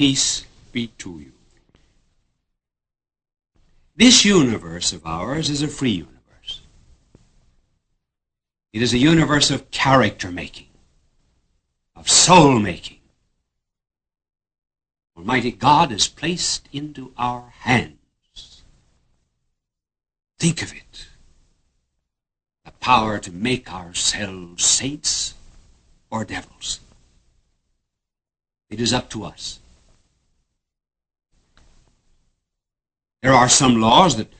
Peace be to you. This universe of ours is a free universe. It is a universe of character making, of soul making. Almighty God has placed into our hands. Think of it. The power to make ourselves saints or devils. It is up to us. There are some laws that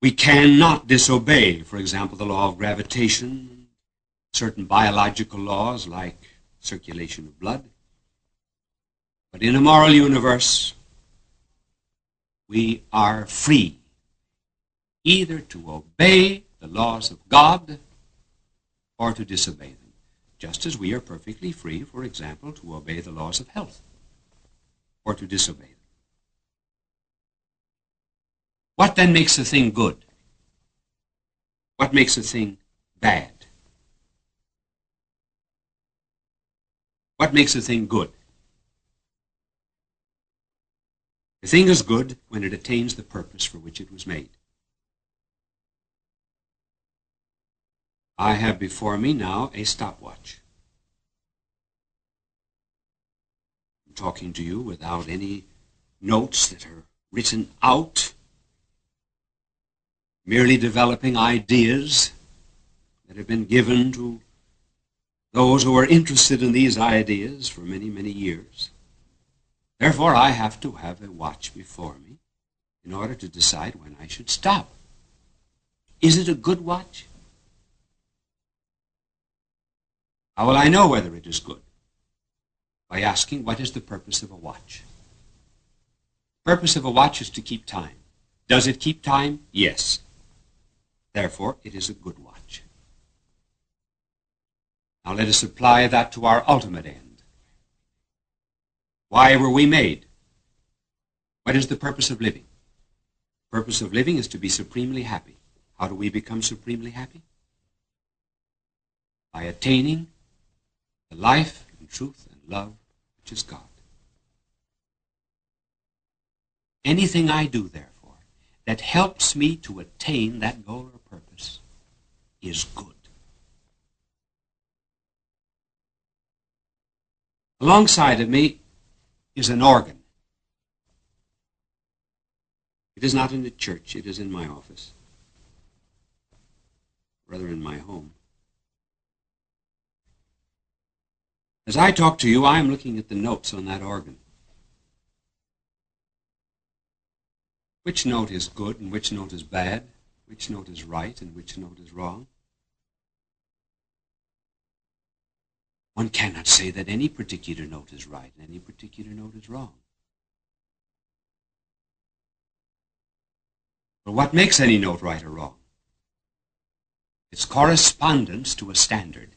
we cannot disobey. For example, the law of gravitation, certain biological laws like circulation of blood. But in a moral universe, we are free either to obey the laws of God or to disobey them, just as we are perfectly free, for example, to obey the laws of health or to disobey them. What then makes a thing good? What makes a thing bad? What makes a thing good? A thing is good when it attains the purpose for which it was made. I have before me now a stopwatch. I'm talking to you without any notes that are written out, merely developing ideas that have been given to those who are interested in these ideas for many, many years. Therefore, I have to have a watch before me in order to decide when I should stop. Is it a good watch? How will I know whether it is good? By asking, what is the purpose of a watch? The purpose of a watch is to keep time. Does it keep time? Yes. Therefore, it is a good watch. Now let us apply that to our ultimate end. Why were we made? What is the purpose of living? The purpose of living is to be supremely happy. How do we become supremely happy? By attaining the life and truth and love which is God. Anything I do, therefore, that helps me to attain that goal or purpose is good. Alongside of me is an organ. It is not in the church, it is in my office, rather in my home. As I talk to you, I am looking at the notes on that organ. Which note is good and which note is bad? Which note is right and which note is wrong? One cannot say that any particular note is right and any particular note is wrong. But what makes any note right or wrong? Its correspondence to a standard.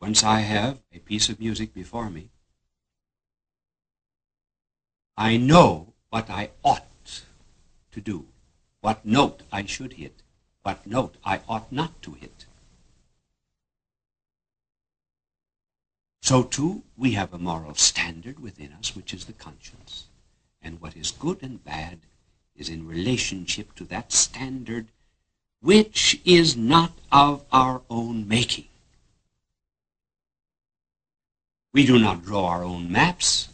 Once I have a piece of music before me, I know what I ought to do, what note I should hit, what note I ought not to hit. So too, we have a moral standard within us, which is the conscience. And what is good and bad is in relationship to that standard, which is not of our own making. We do not draw our own maps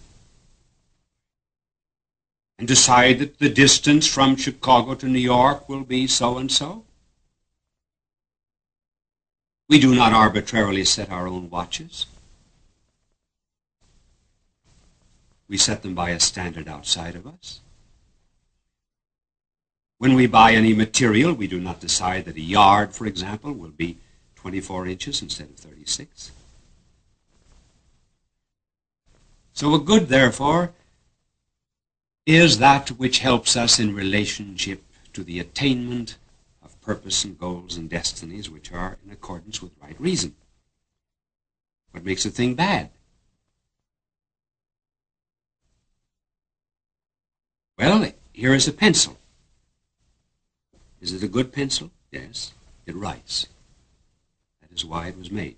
and decide that the distance from Chicago to New York will be so and so. We do not arbitrarily set our own watches. We set them by a standard outside of us. When we buy any material, we do not decide that a yard, for example, will be 24 inches instead of 36. So a good, therefore, is that which helps us in relationship to the attainment of purpose and goals and destinies which are in accordance with right reason. What makes a thing bad? Well, here is a pencil. Is it a good pencil? Yes, it writes. That is why it was made.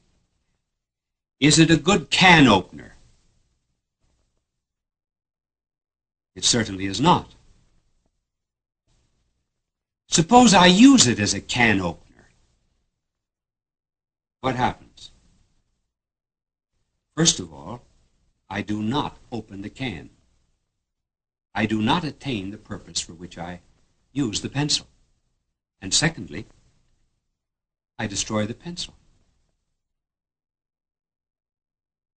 Is it a good can opener? It certainly is not. Suppose I use it as a can opener. What happens? First of all, I do not open the can. I do not attain the purpose for which I use the pencil. And secondly, I destroy the pencil.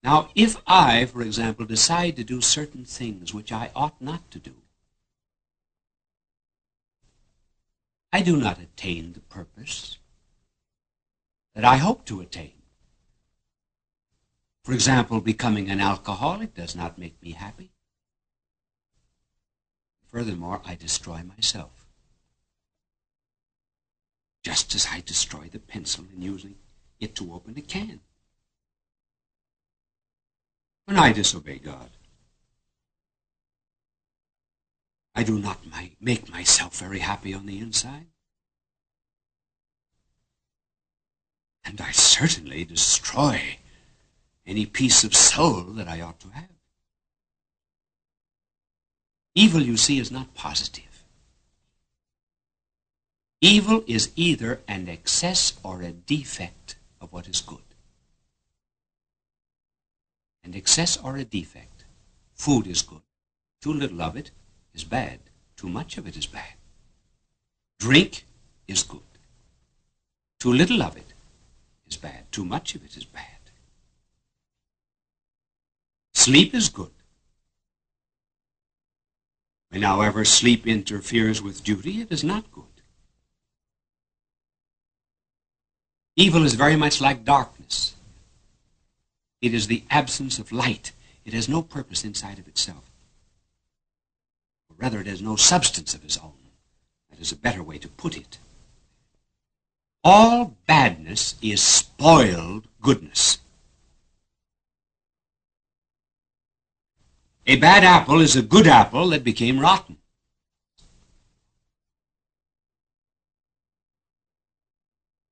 Now, if I, for example, decide to do certain things which I ought not to do, I do not attain the purpose that I hope to attain. For example, becoming an alcoholic does not make me happy. Furthermore, I destroy myself. Just as I destroy the pencil in using it to open a can. When I disobey God, I do not my, make myself very happy on the inside. And I certainly destroy any peace of soul that I ought to have. Evil, you see, is not positive. Evil is either an excess or a defect of what is good. An excess or a defect. Food is good. Too little of it is bad. Too much of it is bad. Drink is good. Too little of it is bad. Too much of it is bad. Sleep is good. When, however, sleep interferes with duty, it is not good. Evil is very much like darkness. It is the absence of light. It has no purpose inside of itself. Or rather, it has no substance of its own. That is a better way to put it. All badness is spoiled goodness. A bad apple is a good apple that became rotten.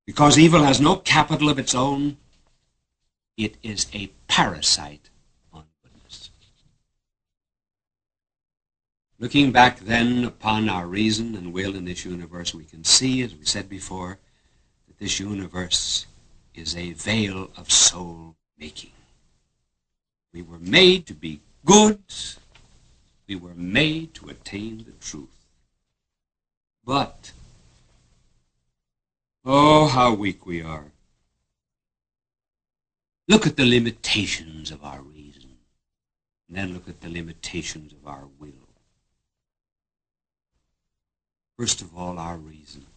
Because evil has no capital of its own, it is a parasite on goodness. Looking back then upon our reason and will in this universe, we can see, as we said before, that this universe is a vale of soul making. We were made to be good. We were made to attain the truth. But, oh, how weak we are. Look at the limitations of our reason, and then look at the limitations of our will. First of all, our reason.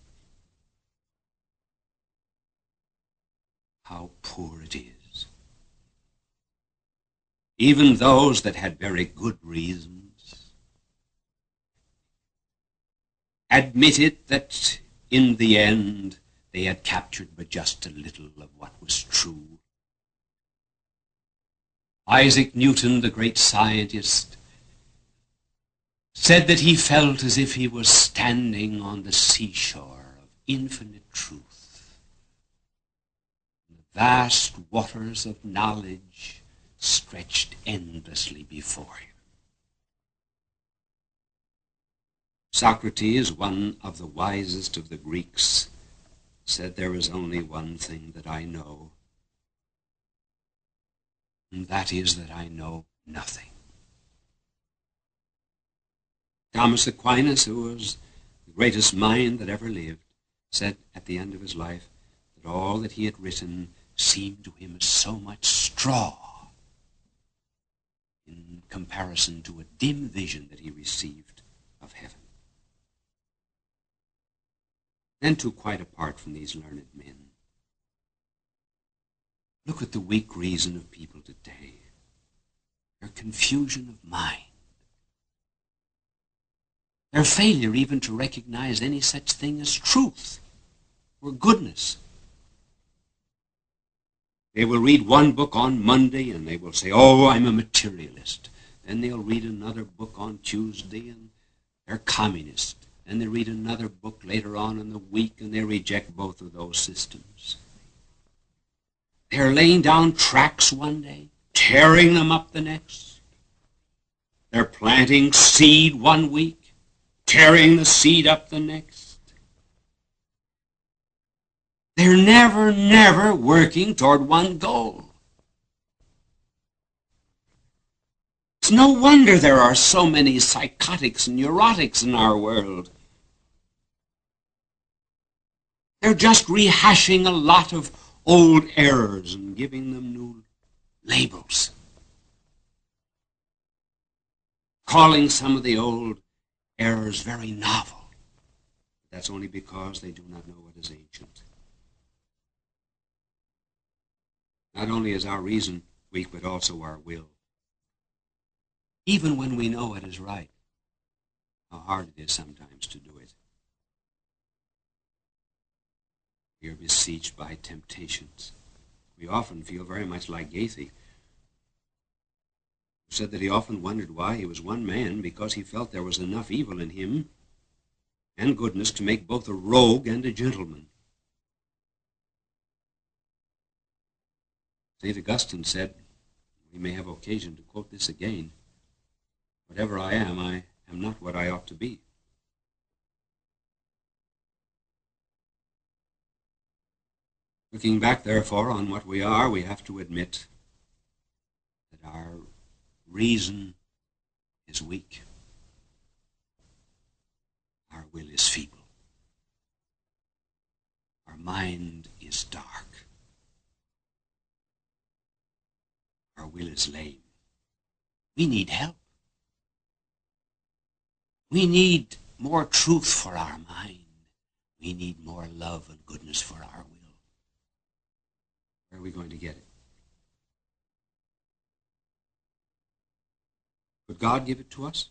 How poor it is. Even those that had very good reasons admitted that in the end they had captured but just a little of what was true Isaac Newton, the great scientist, said that he felt as if he was standing on the seashore of infinite truth. The vast waters of knowledge stretched endlessly before him. Socrates, one of the wisest of the Greeks, said there is only one thing that I know, and that is that I know nothing. Thomas Aquinas, who was the greatest mind that ever lived, said at the end of his life that all that he had written seemed to him as so much straw in comparison to a dim vision that he received of heaven. And too quite apart from these learned men, Look at the weak reason of people today. Their confusion of mind. Their failure even to recognize any such thing as truth or goodness. They will read one book on Monday and they will say, Oh, I'm a materialist. Then they'll read another book on Tuesday and they're communist. Then they read another book later on in the week and they reject both of those systems. They're laying down tracks one day, tearing them up the next. They're planting seed one week, tearing the seed up the next. They're never, never working toward one goal. It's no wonder there are so many psychotics and neurotics in our world. They're just rehashing a lot of old errors and giving them new labels. Calling some of the old errors very novel. That's only because they do not know what is ancient. Not only is our reason weak, but also our will even when we know what is right. How hard it is sometimes to do We are besieged by temptations. We often feel very much like Goethe, who said that he often wondered why he was one man because he felt there was enough evil in him and goodness to make both a rogue and a gentleman. St. Augustine said, we may have occasion to quote this again, Whatever I am, I am not what I ought to be. Looking back, therefore, on what we are, we have to admit that our reason is weak. Our will is feeble. Our mind is dark. Our will is lame. We need help. We need more truth for our mind. We need more love and goodness for our will. Where are we going to get it? Could God give it to us?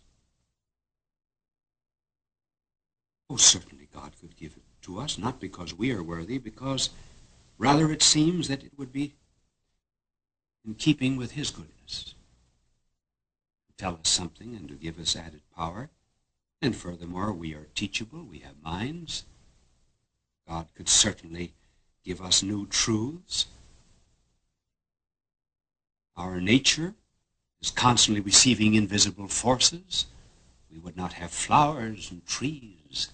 Oh, certainly God could give it to us, not because we are worthy, because rather it seems that it would be in keeping with his goodness to tell us something and to give us added power. And furthermore, we are teachable, we have minds. God could certainly give us new truths. Our nature is constantly receiving invisible forces. We would not have flowers and trees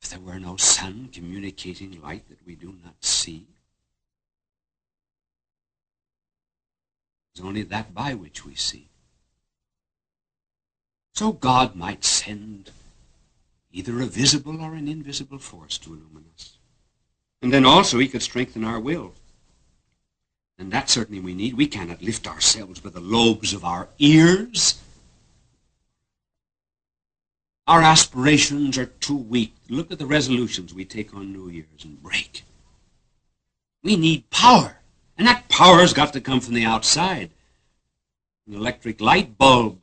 if there were no sun communicating light that we do not see. It's only that by which we see. So God might send either a visible or an invisible force to illumine us. And then also he could strengthen our will. And that certainly we need. We cannot lift ourselves by the lobes of our ears. Our aspirations are too weak. Look at the resolutions we take on New Year's and break. We need power. And that power's got to come from the outside. An electric light bulb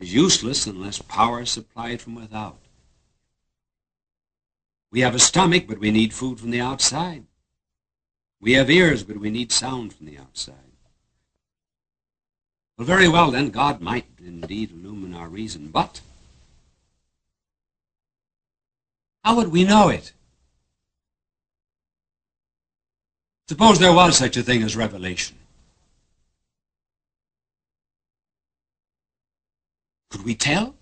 is useless unless power is supplied from without. We have a stomach, but we need food from the outside. We have ears, but we need sound from the outside. Well, very well, then, God might indeed illumine our reason, but how would we know it? Suppose there was such a thing as revelation. Could we tell?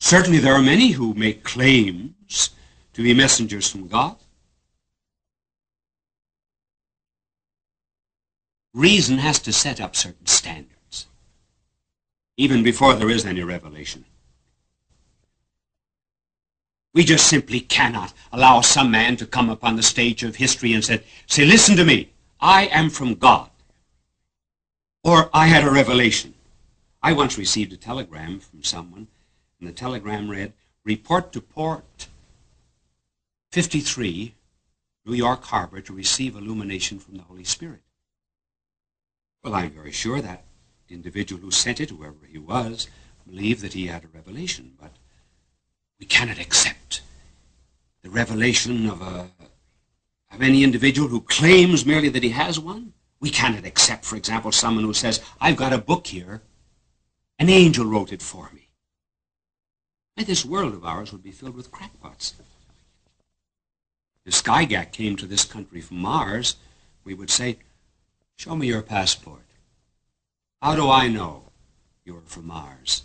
Certainly there are many who make claims to be messengers from God. Reason has to set up certain standards, even before there is any revelation. We just simply cannot allow some man to come upon the stage of history and say, say, listen to me, I am from God. Or I had a revelation. I once received a telegram from someone, and the telegram read, Report to Port 53, New York Harbor, to receive illumination from the Holy Spirit. Well, I'm very sure that individual who sent it, whoever he was, believed that he had a revelation, but we cannot accept the revelation of, a, of any individual who claims merely that he has one. We cannot accept, for example, someone who says, I've got a book here. An angel wrote it for me. And this world of ours would be filled with crackpots. If Skygack came to this country from Mars, we would say, Show me your passport. How do I know you're from Mars?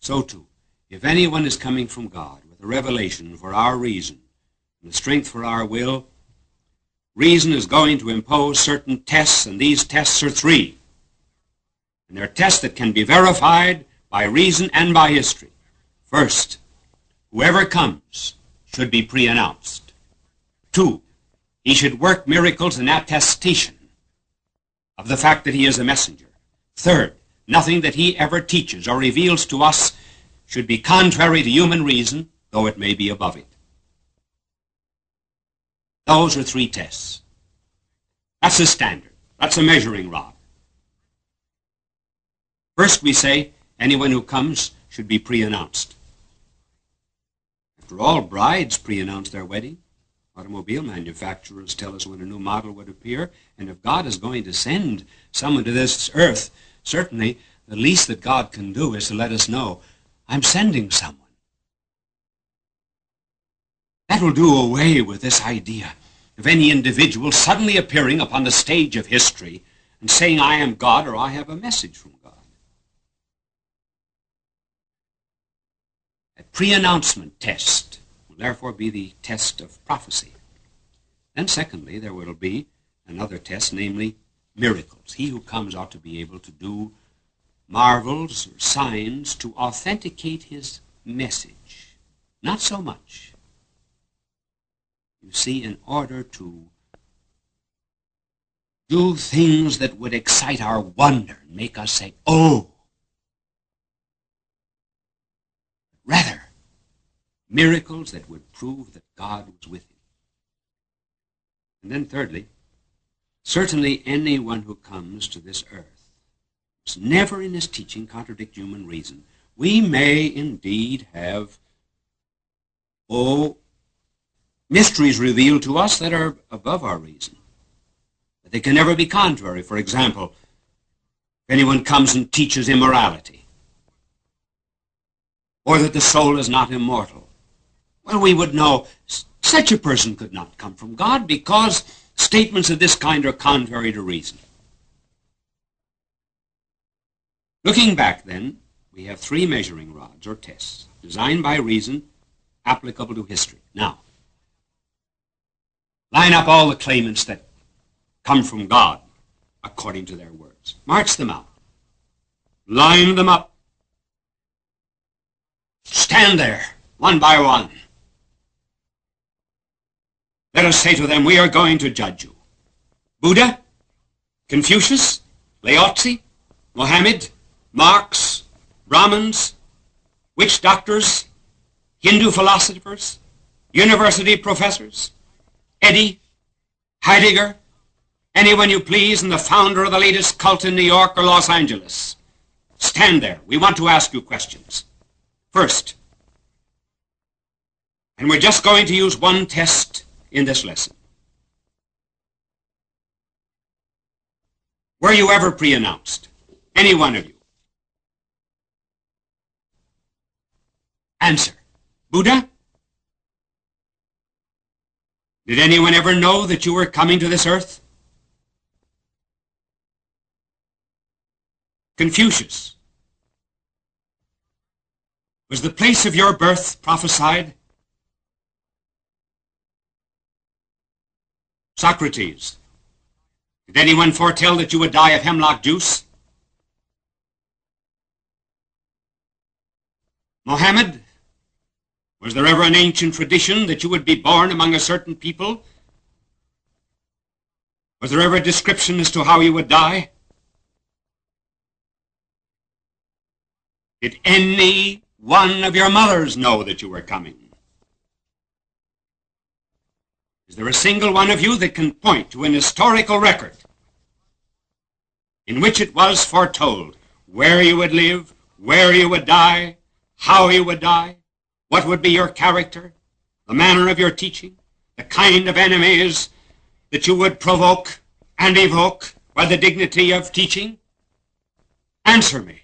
So too, if anyone is coming from God with a revelation for our reason and the strength for our will, reason is going to impose certain tests, and these tests are three. And they're tests that can be verified by reason and by history. First, whoever comes should be pre-announced. Two, he should work miracles in attestation of the fact that he is a messenger. Third, nothing that he ever teaches or reveals to us should be contrary to human reason, though it may be above it. Those are three tests. That's the standard. That's a measuring rod. First, we say anyone who comes should be pre-announced. After all, brides pre-announce their wedding. Automobile manufacturers tell us when a new model would appear, and if God is going to send someone to this earth, certainly the least that God can do is to let us know, I'm sending someone. That will do away with this idea of any individual suddenly appearing upon the stage of history and saying, I am God or I have a message from God. A pre-announcement test will therefore be the test of prophecy. And secondly, there will be another test, namely miracles. He who comes ought to be able to do marvels or signs to authenticate his message. Not so much you see, in order to do things that would excite our wonder and make us say, oh. Rather, miracles that would prove that God was with him. And then thirdly, certainly anyone who comes to this earth must never in his teaching contradict human reason. We may indeed have, oh, mysteries revealed to us that are above our reason. But they can never be contrary. For example, if anyone comes and teaches immorality, or that the soul is not immortal, well, we would know such a person could not come from God because statements of this kind are contrary to reason. Looking back, then, we have three measuring rods or tests designed by reason, applicable to history. Now, Line up all the claimants that come from God according to their words. March them out. Line them up. Stand there, one by one. Let us say to them, we are going to judge you. Buddha, Confucius, Laozi, Mohammed, Marx, Brahmins, witch doctors, Hindu philosophers, university professors, Eddy, Heidegger, anyone you please, and the founder of the latest cult in New York or Los Angeles. Stand there. We want to ask you questions. First, and we're just going to use one test in this lesson. Were you ever pre-announced? Any one of you? Answer. Buddha? Did anyone ever know that you were coming to this earth? Confucius. Was the place of your birth prophesied? Socrates. Did anyone foretell that you would die of hemlock juice? Mohammed, was there ever an ancient tradition that you would be born among a certain people? Was there ever a description as to how you would die? Did any one of your mothers know that you were coming? Is there a single one of you that can point to an historical record in which it was foretold where you would live, where you would die, how you would die? What would be your character, the manner of your teaching, the kind of enemies that you would provoke and evoke by the dignity of teaching? Answer me.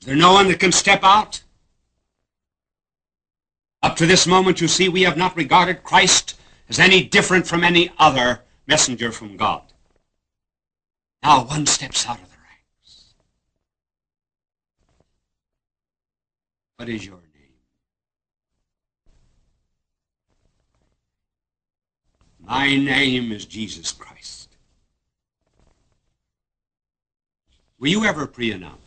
Is there no one that can step out Up to this moment, you see, we have not regarded Christ as any different from any other messenger from God. Now one steps out of the ranks. What is your name? My name is Jesus Christ. Were you ever pre-announced?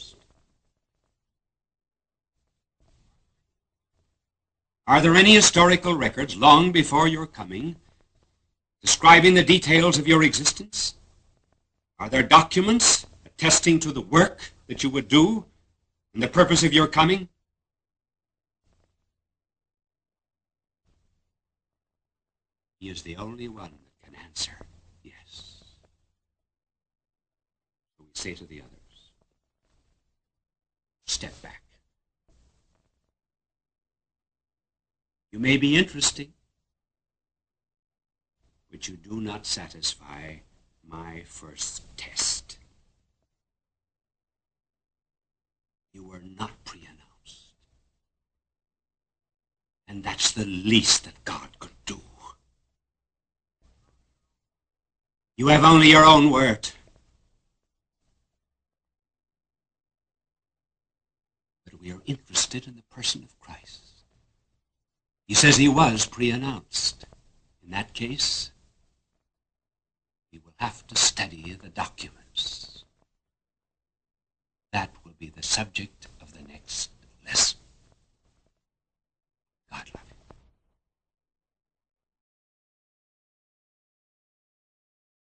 Are there any historical records long before your coming describing the details of your existence? Are there documents attesting to the work that you would do and the purpose of your coming? He is the only one that can answer yes. So we say to the others, step back. You may be interesting, but you do not satisfy my first test. You were not pre-announced. And that's the least that God could do. You have only your own word. But we are interested in the person of Christ. He says he was pre-announced. In that case, we will have to study the documents. That will be the subject of the next lesson. God love.